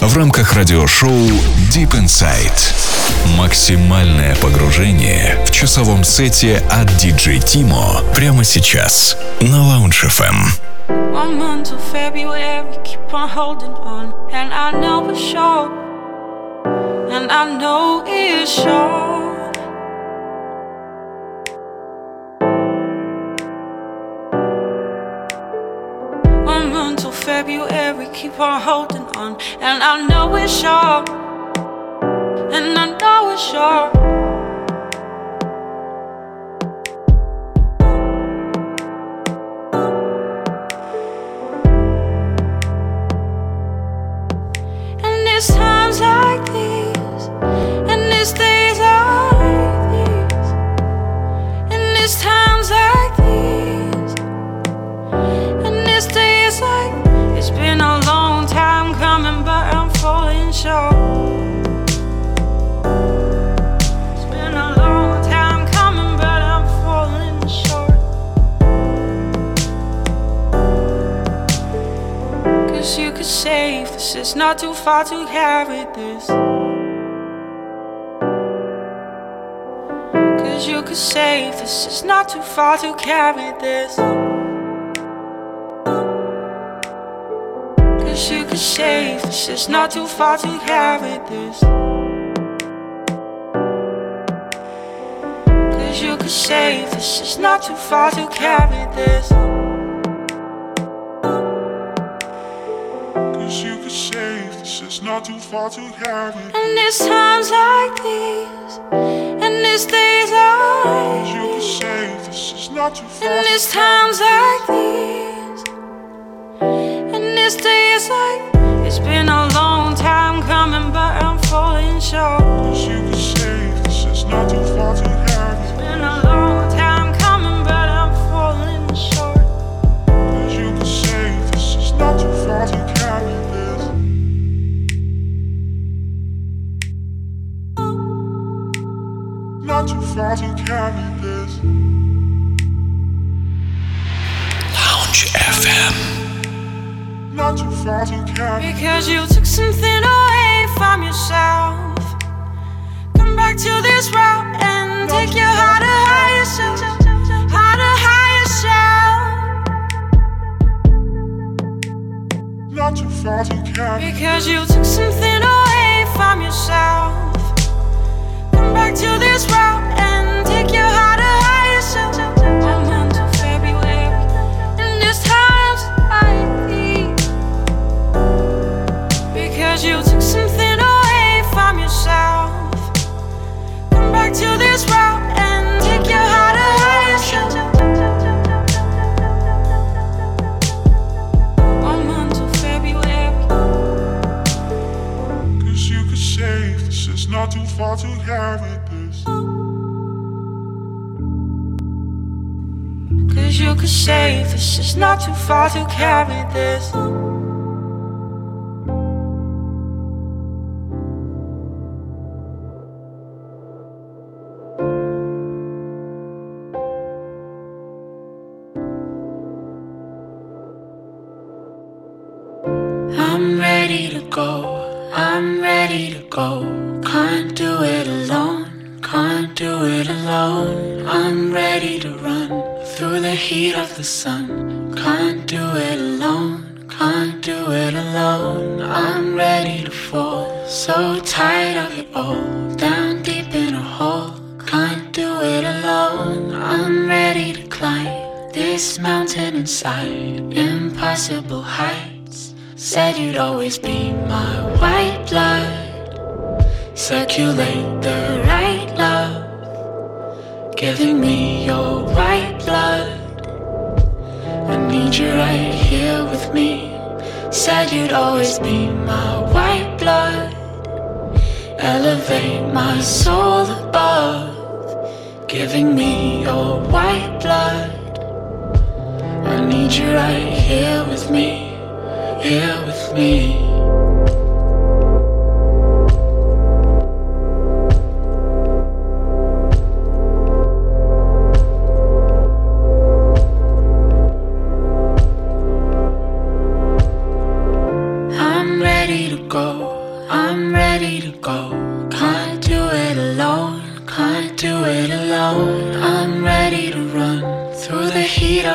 в рамках радиошоу Deep Inside. Максимальное погружение в часовом сете от DJ Timo прямо сейчас на Lounge FM. And I know it's short. February, keep on holding on, and I know it's short, and I know it's short. Could save this, it's not too far to carry this. Cause you could save this, it's not too far to carry this. Cause you could save this, it's not too far to carry this. Cause you could save this, it's not too far to carry this. It's not too far to carry. And it's times like these, and it's days Cause you like could these, this, it's not too far and it's times like these, and it's days like. It's been a long time coming, but I'm falling short. Cause you could save this, it's not too far to carry. Not too far to carry this. Lounge FM. Not too far to carry. Because you took something away from yourself. Come back to this route and take your heart to higher self. Heart to higher self. Not too far to carry. Because you took something away from yourself. Come back to this route it's not too far to carry this. Cause you could save this, it's not too far to carry this.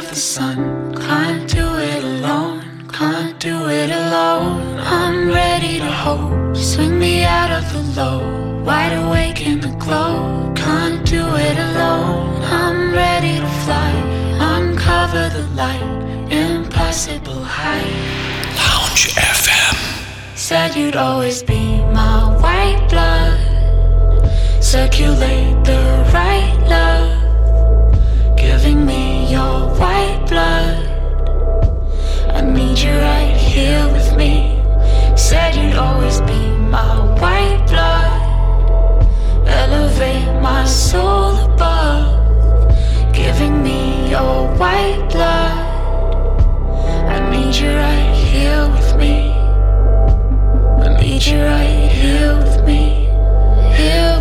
the sun. Can't do it alone, can't do it alone. I'm ready to hope. Swing me out of the low, wide awake in the glow. Can't do it alone, I'm ready to fly. Uncover the light, impossible height. Lounge FM. Said you'd always be my white blood. Circulate the right love, giving me your white blood. I need you right here with me. Said you'd always be my white blood. Elevate my soul above, giving me your white blood. I need you right here with me. I need you right here with me. Here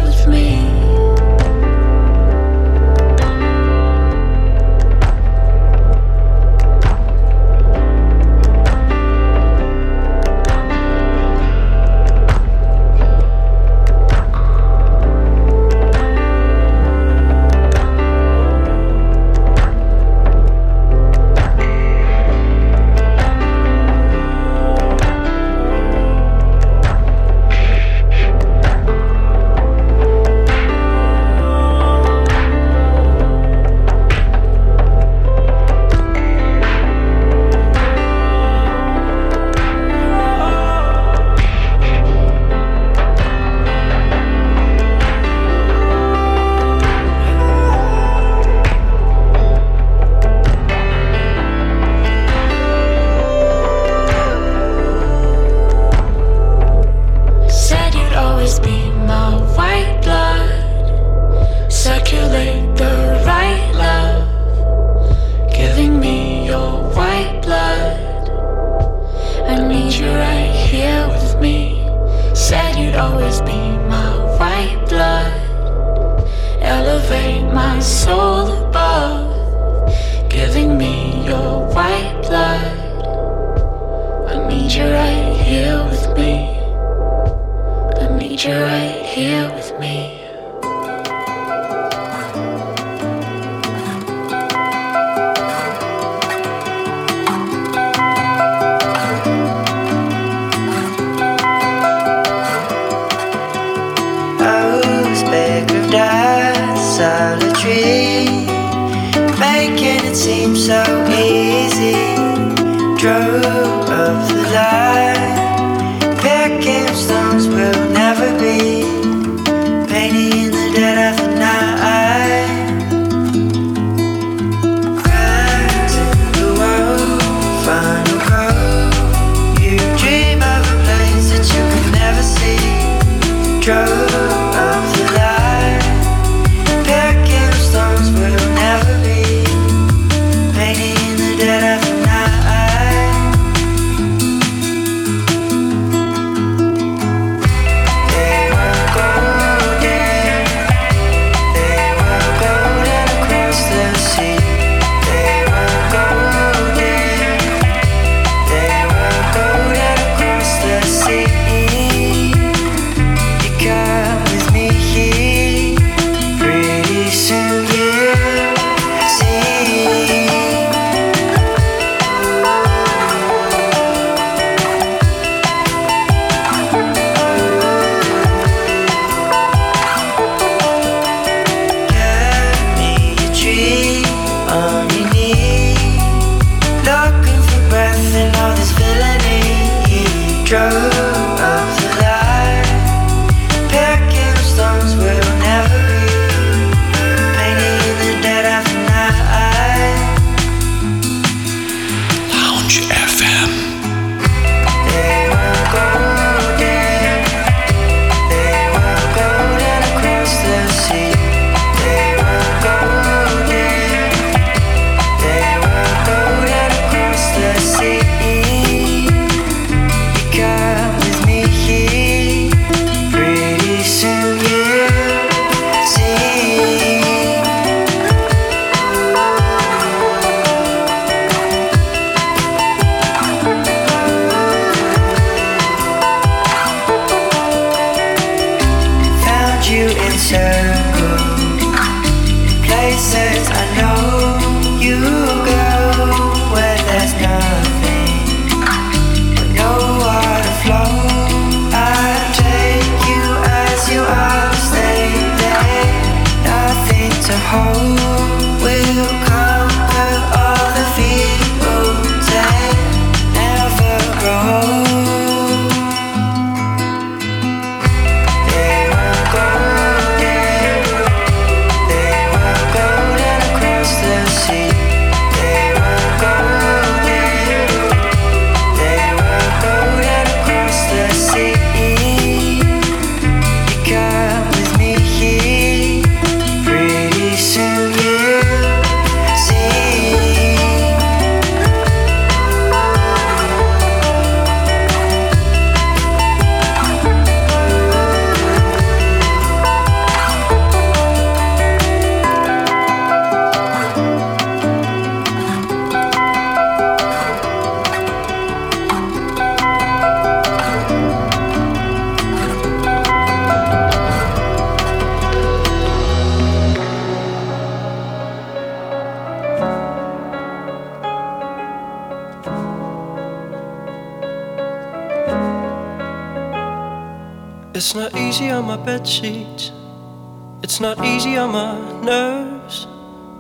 It's not easy on my nerves.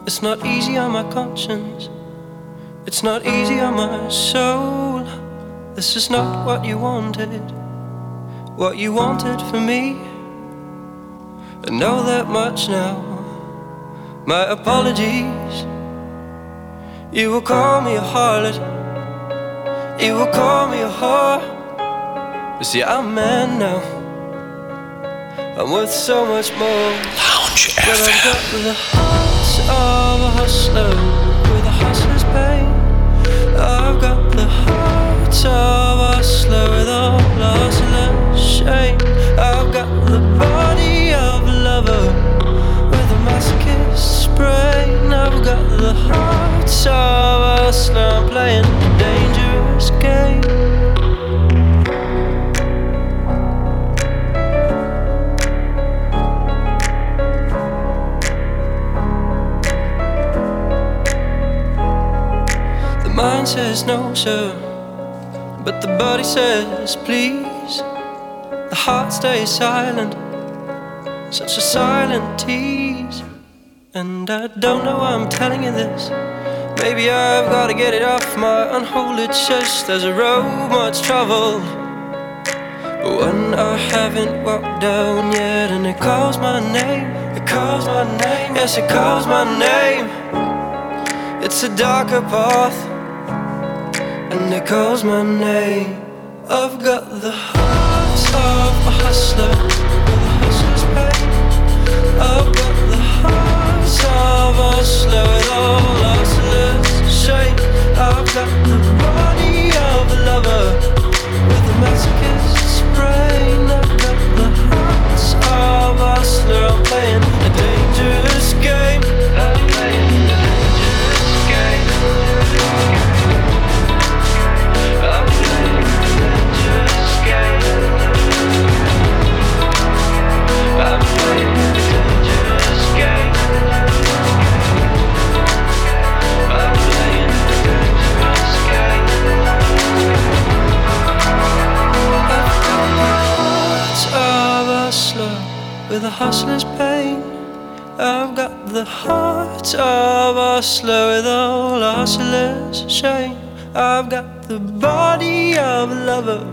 It's not easy on my conscience. It's not easy on my soul. This is not what you wanted. What you wanted for me. I know that much now. My apologies. You will call me a harlot. You will call me a whore. But see, I'm man now. I'm worth so much more. I've FM. got the heart of a hustler with a hustler's pain. I've got the heart of a hustler with all hustler's shame. I've got the body of a lover with a masochist's brain. I've got the heart of a hustler. Playing a dangerous game. Says no, sir, but the body says please. The heart stays silent, such a silent tease. And I don't know why I'm telling you this. Maybe I've gotta get it off my unholy chest. There's a road much traveled, but one I haven't walked down yet, and it calls my name. It calls my name. Yes, it calls my name. It's a darker path, and it calls my name. I've got the heart of a hustler with a hustler's pain. I've got the heart of a hustler with all hustler's shame. I've got the body of a lover with a masochist's brain. I've got the heart of a hustler. I'm playing a dangerous game. With a hustler's pain. I've got the heart of a hustler with all hustler's shame. I've got the body of a lover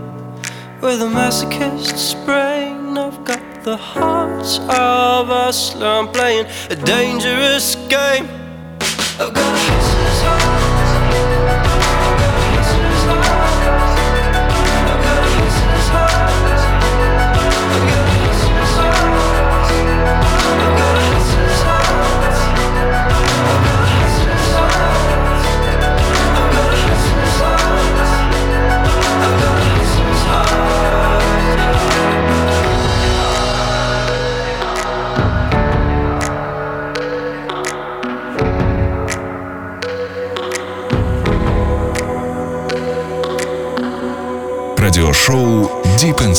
with a masochist's brain. I've got the heart of a hustler. I'm playing a dangerous game. I've got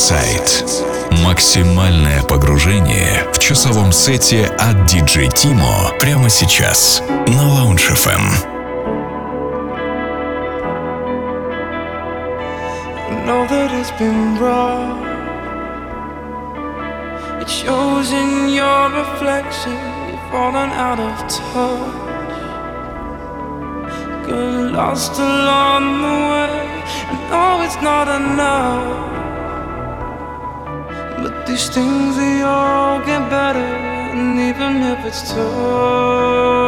Inside. Максимальное погружение в часовом сете от DJ Timo прямо сейчас на Lounge FM. lost along the way, and know it's not enough. These things they all get better, and even if it's tough.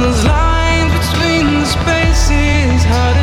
There's lines between the spaces hiding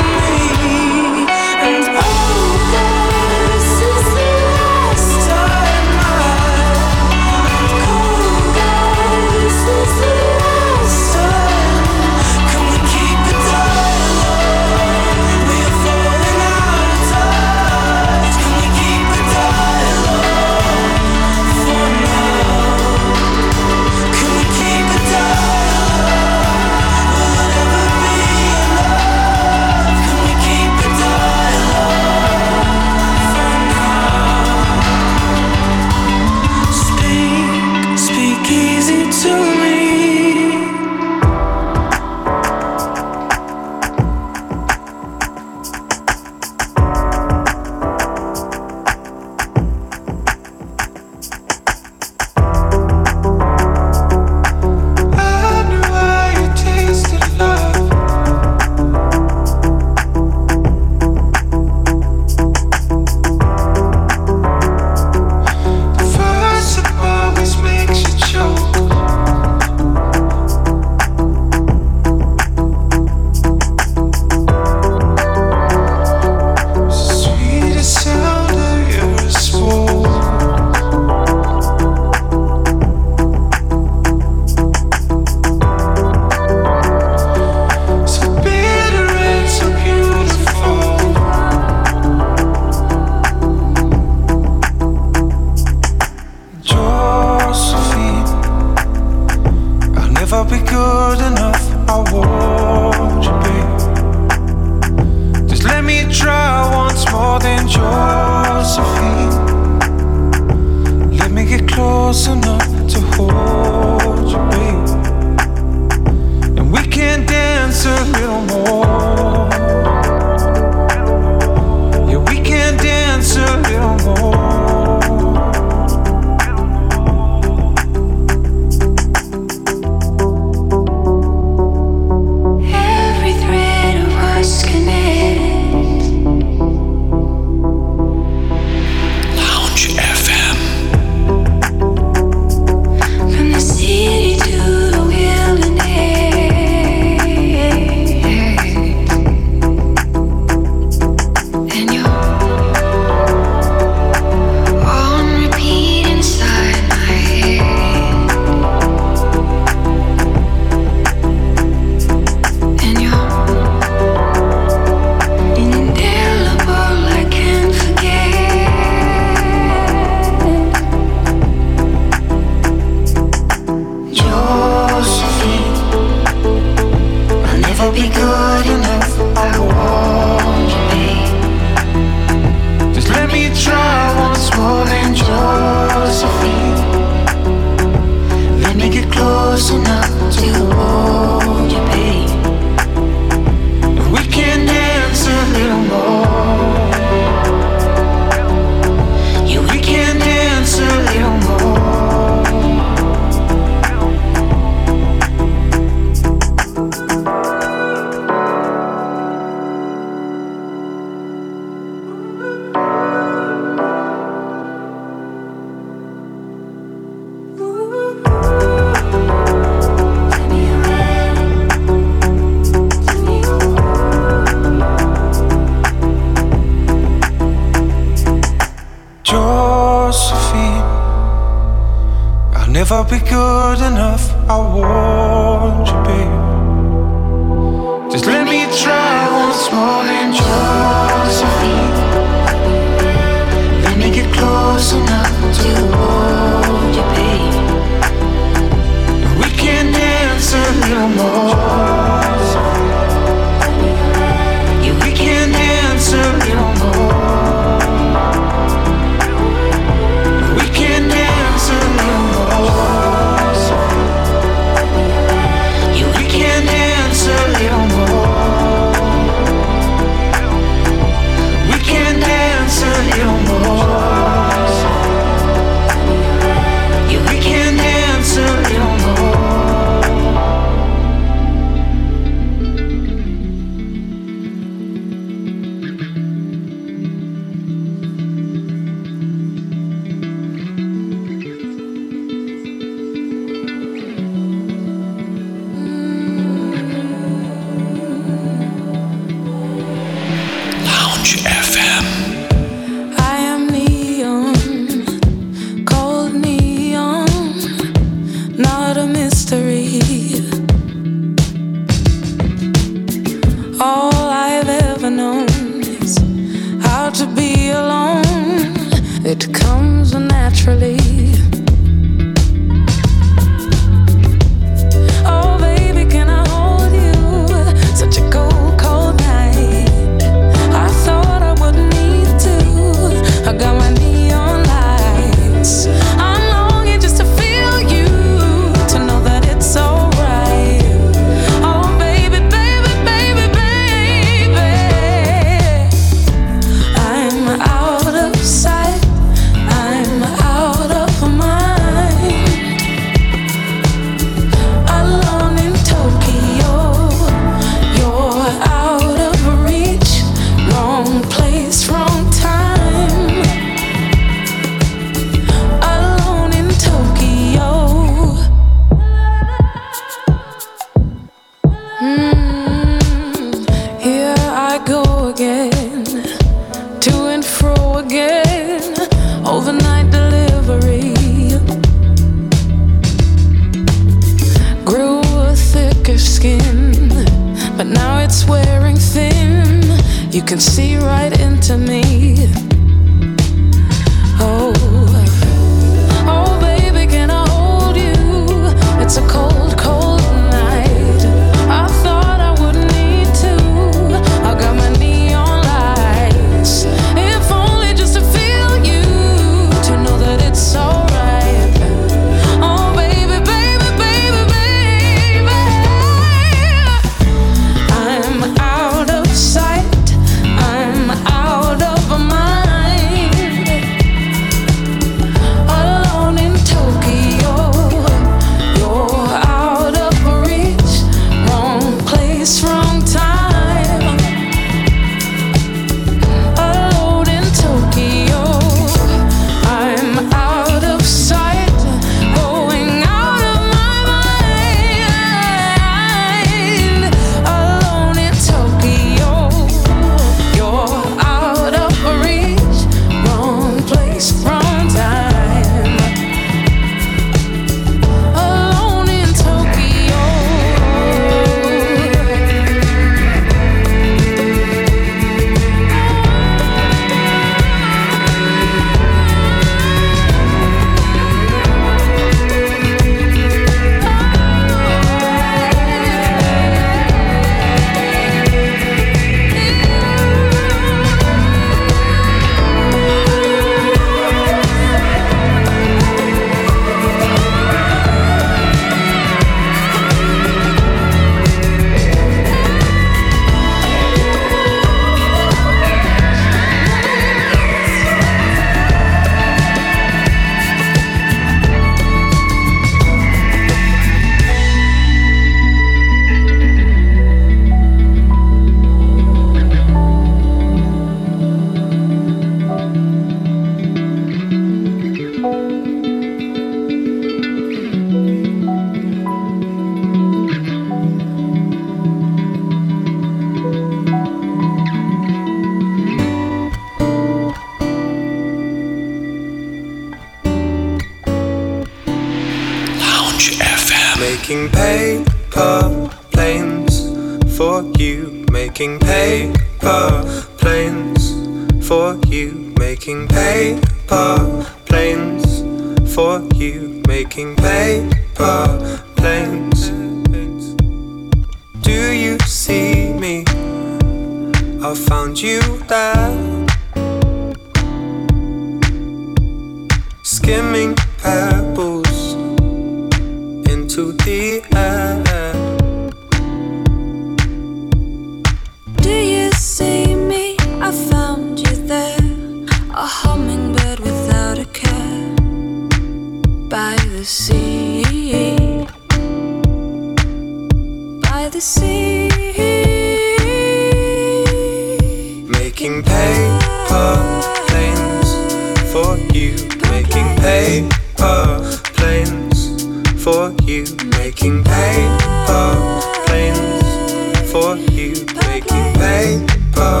for you. Making paper planes for you. Making paper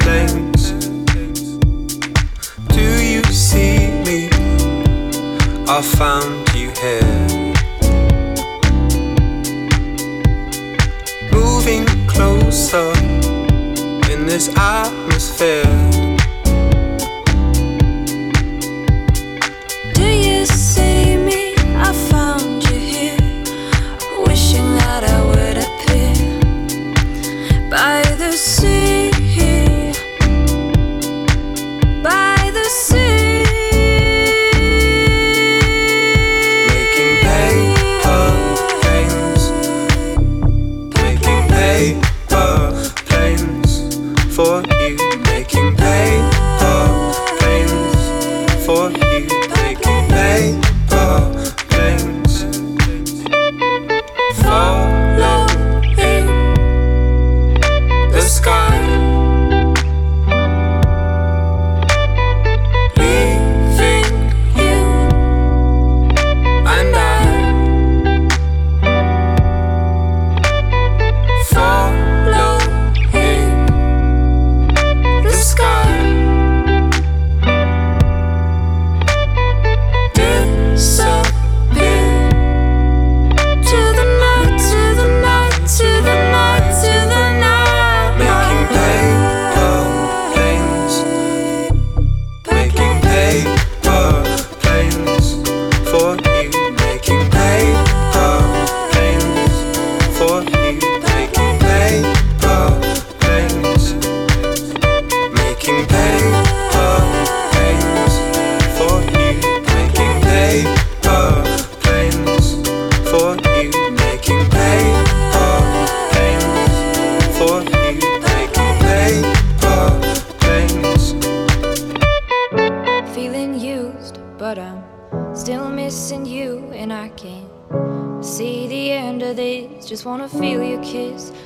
planes. Do you see me? I found you here. Moving closer in this atmosphere.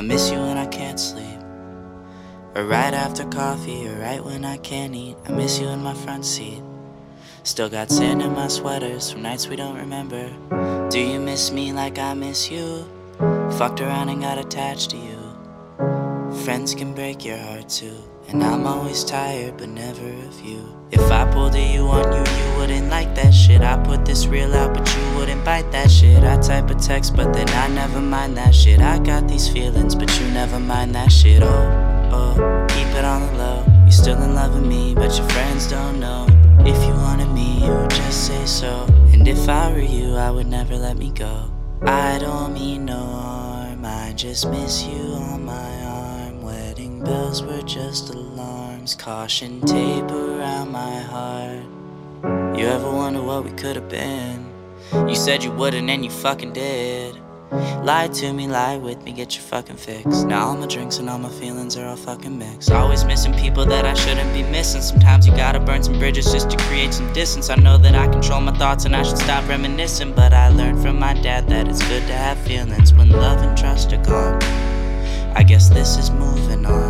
I miss you when I can't sleep. Or right after coffee, or right when I can't eat. I miss you in my front seat. Still got sand in my sweaters from nights we don't remember. Do you miss me like I miss you? Fucked around and got attached to you. Friends can break your heart too. And I'm always tired, but never of you. If I pulled a you on you, you wouldn't like that shit. I put this real out, but you wouldn't bite that shit. I type a text, but then I never mind that shit. I got these feelings, but you never mind that shit. Oh, oh, keep it on the low. You're still in love with me, but your friends don't know. If you wanted me, you would just say so. And if I were you, I would never let me go. I don't mean no harm, I just miss you on my arm. Wedding bells were just alarms, caution tape around my wonder what we could have been? You said you wouldn't, and you fucking did. Lie to me, lie with me, get your fucking fix. Now all my drinks and all my feelings are all fucking mixed. Always missing people that I shouldn't be missing. Sometimes you gotta burn some bridges just to create some distance. I know that I control my thoughts and I should stop reminiscing. But I learned from my dad that it's good to have feelings when love and trust are gone. I guess this is moving on.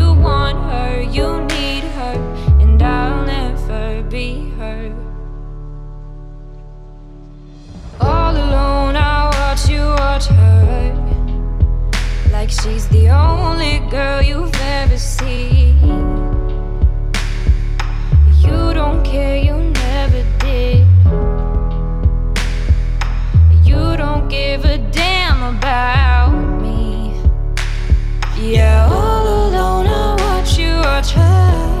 her. Like she's the only girl you've ever seen. You don't care, you never did. You don't give a damn about me. Yeah, all alone, I watch you watch her.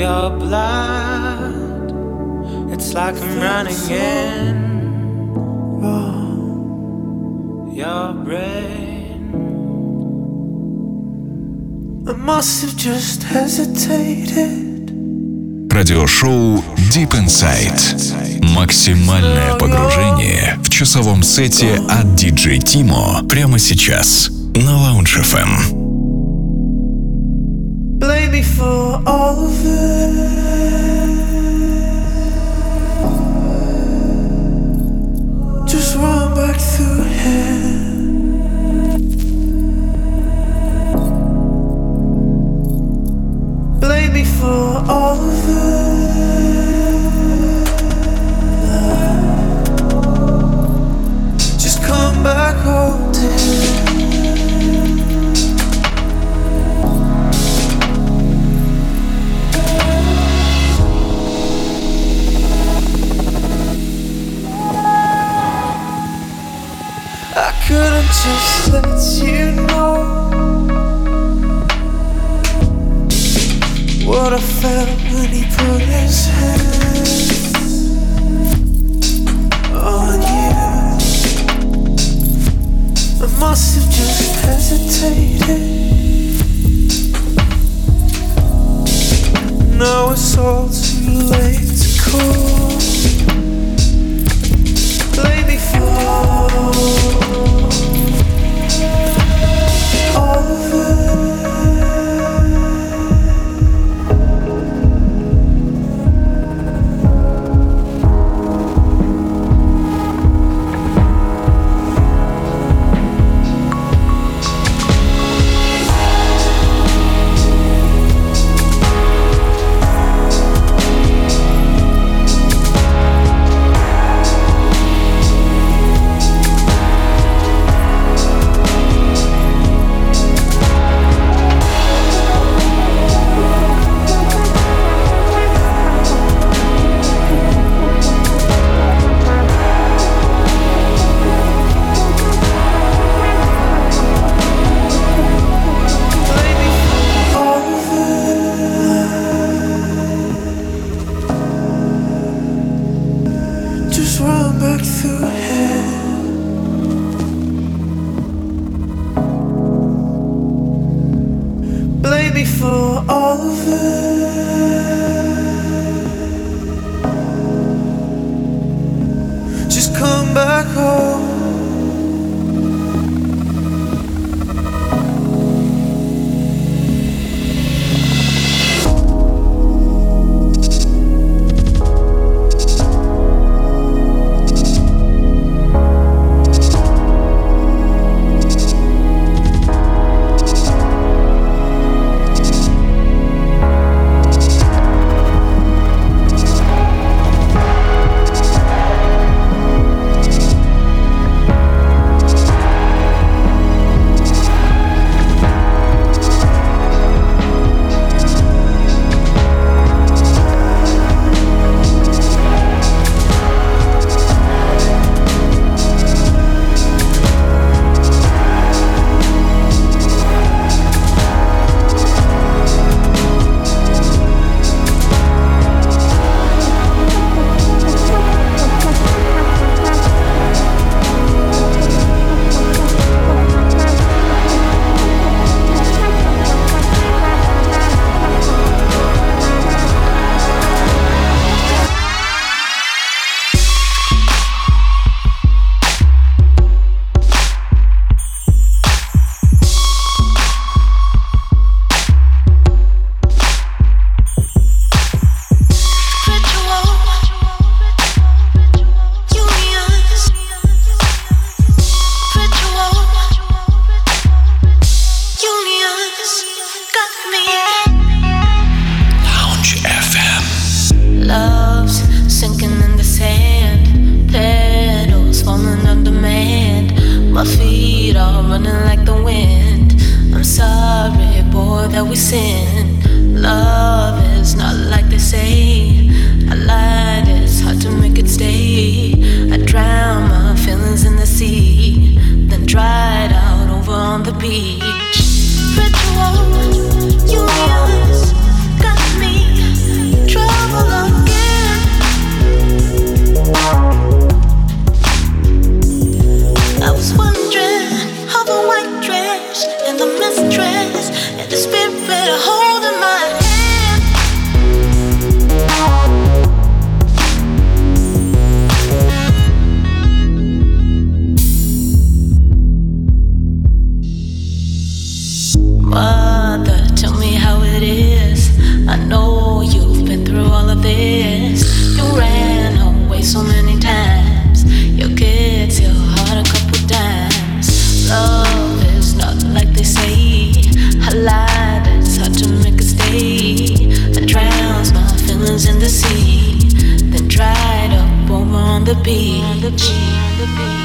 Your blood, it's like I'm running in. Your brain. I must have just hesitated. Радиошоу Deep Inside. Максимальное погружение в часовом сете от DJ Timo прямо сейчас на Lounge FM. For all of it. Just run back through here. Blame me for all of it. Just come back home, couldn't just let you know what I felt when he put his hands on you. I must have just hesitated. Now it's all too late to call. Blame me for I lied, hard to make a stay. I my feelings in the sea, then up over on the. On the beach.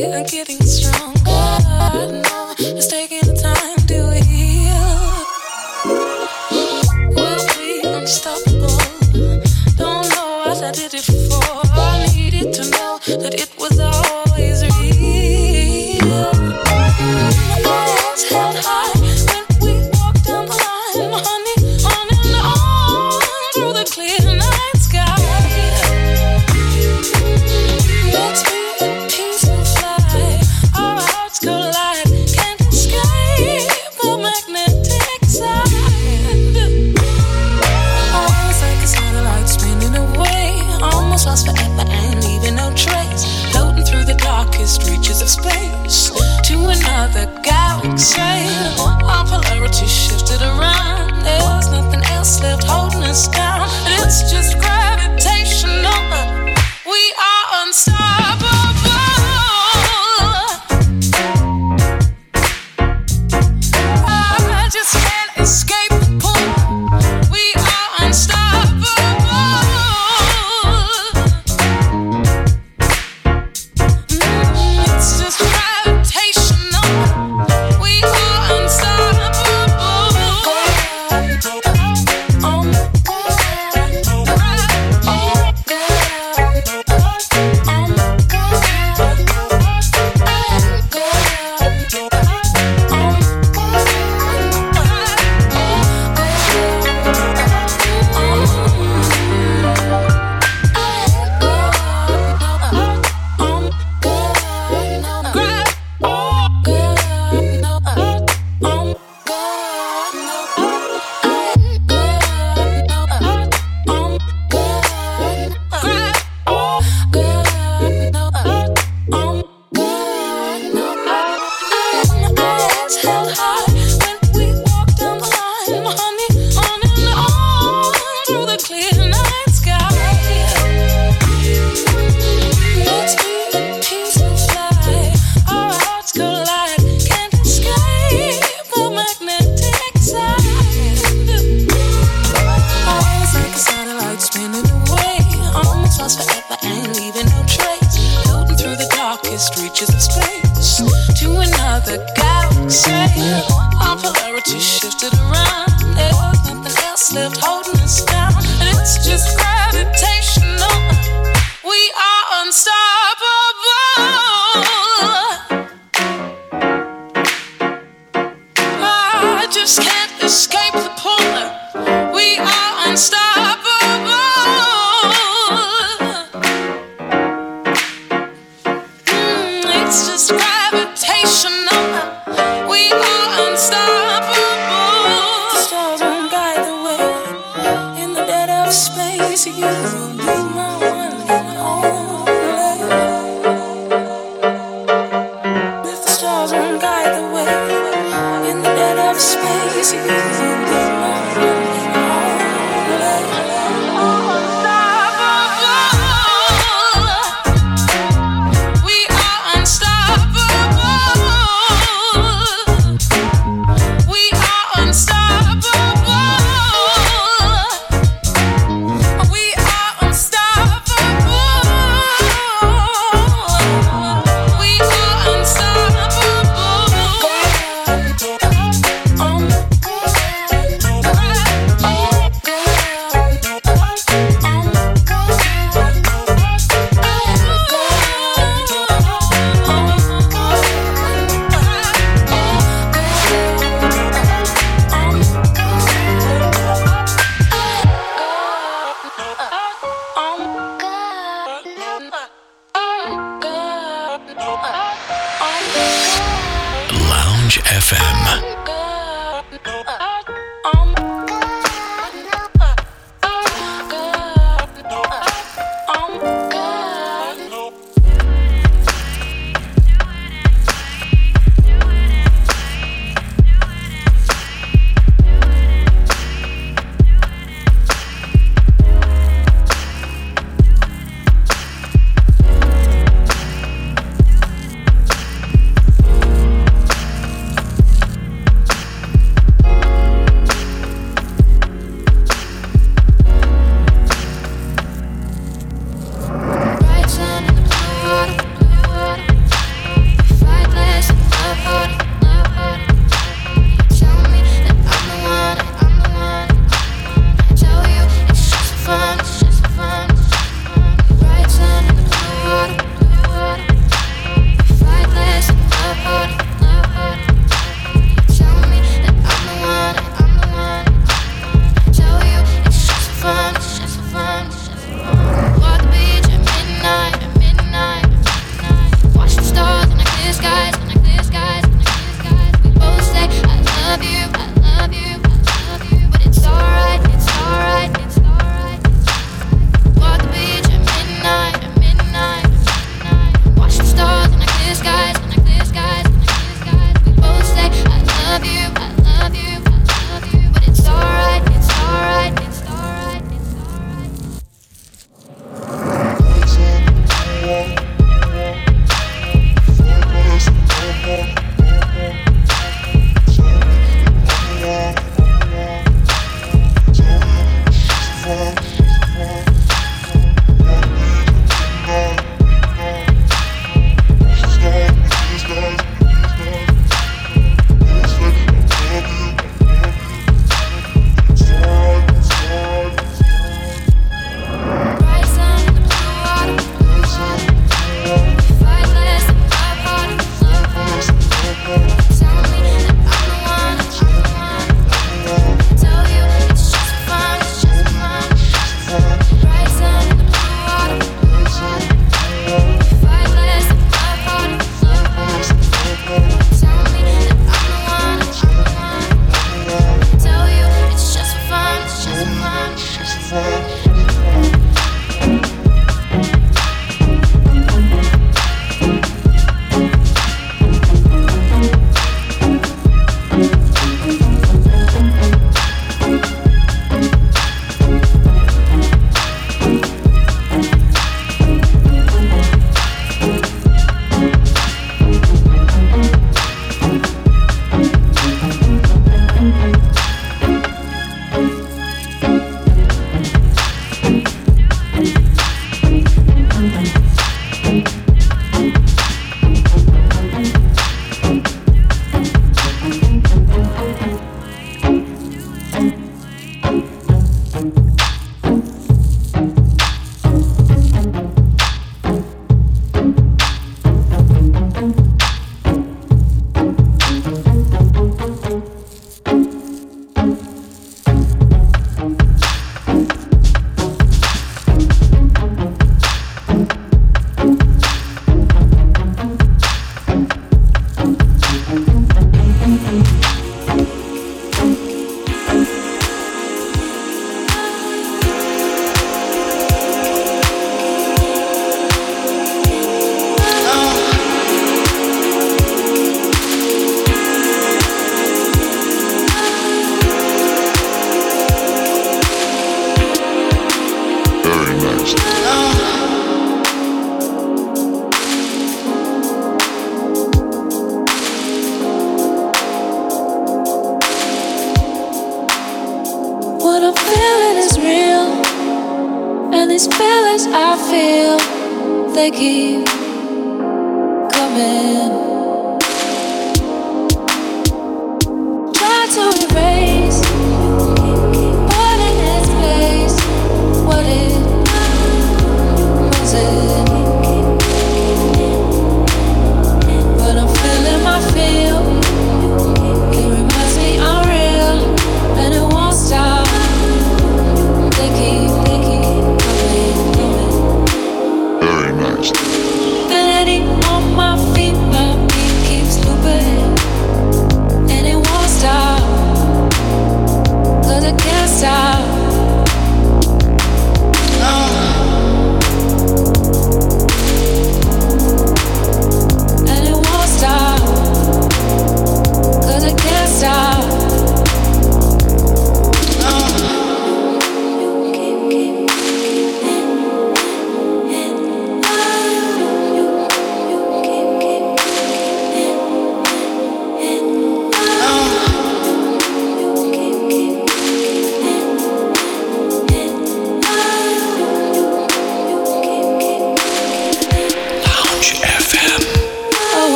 and getting stronger.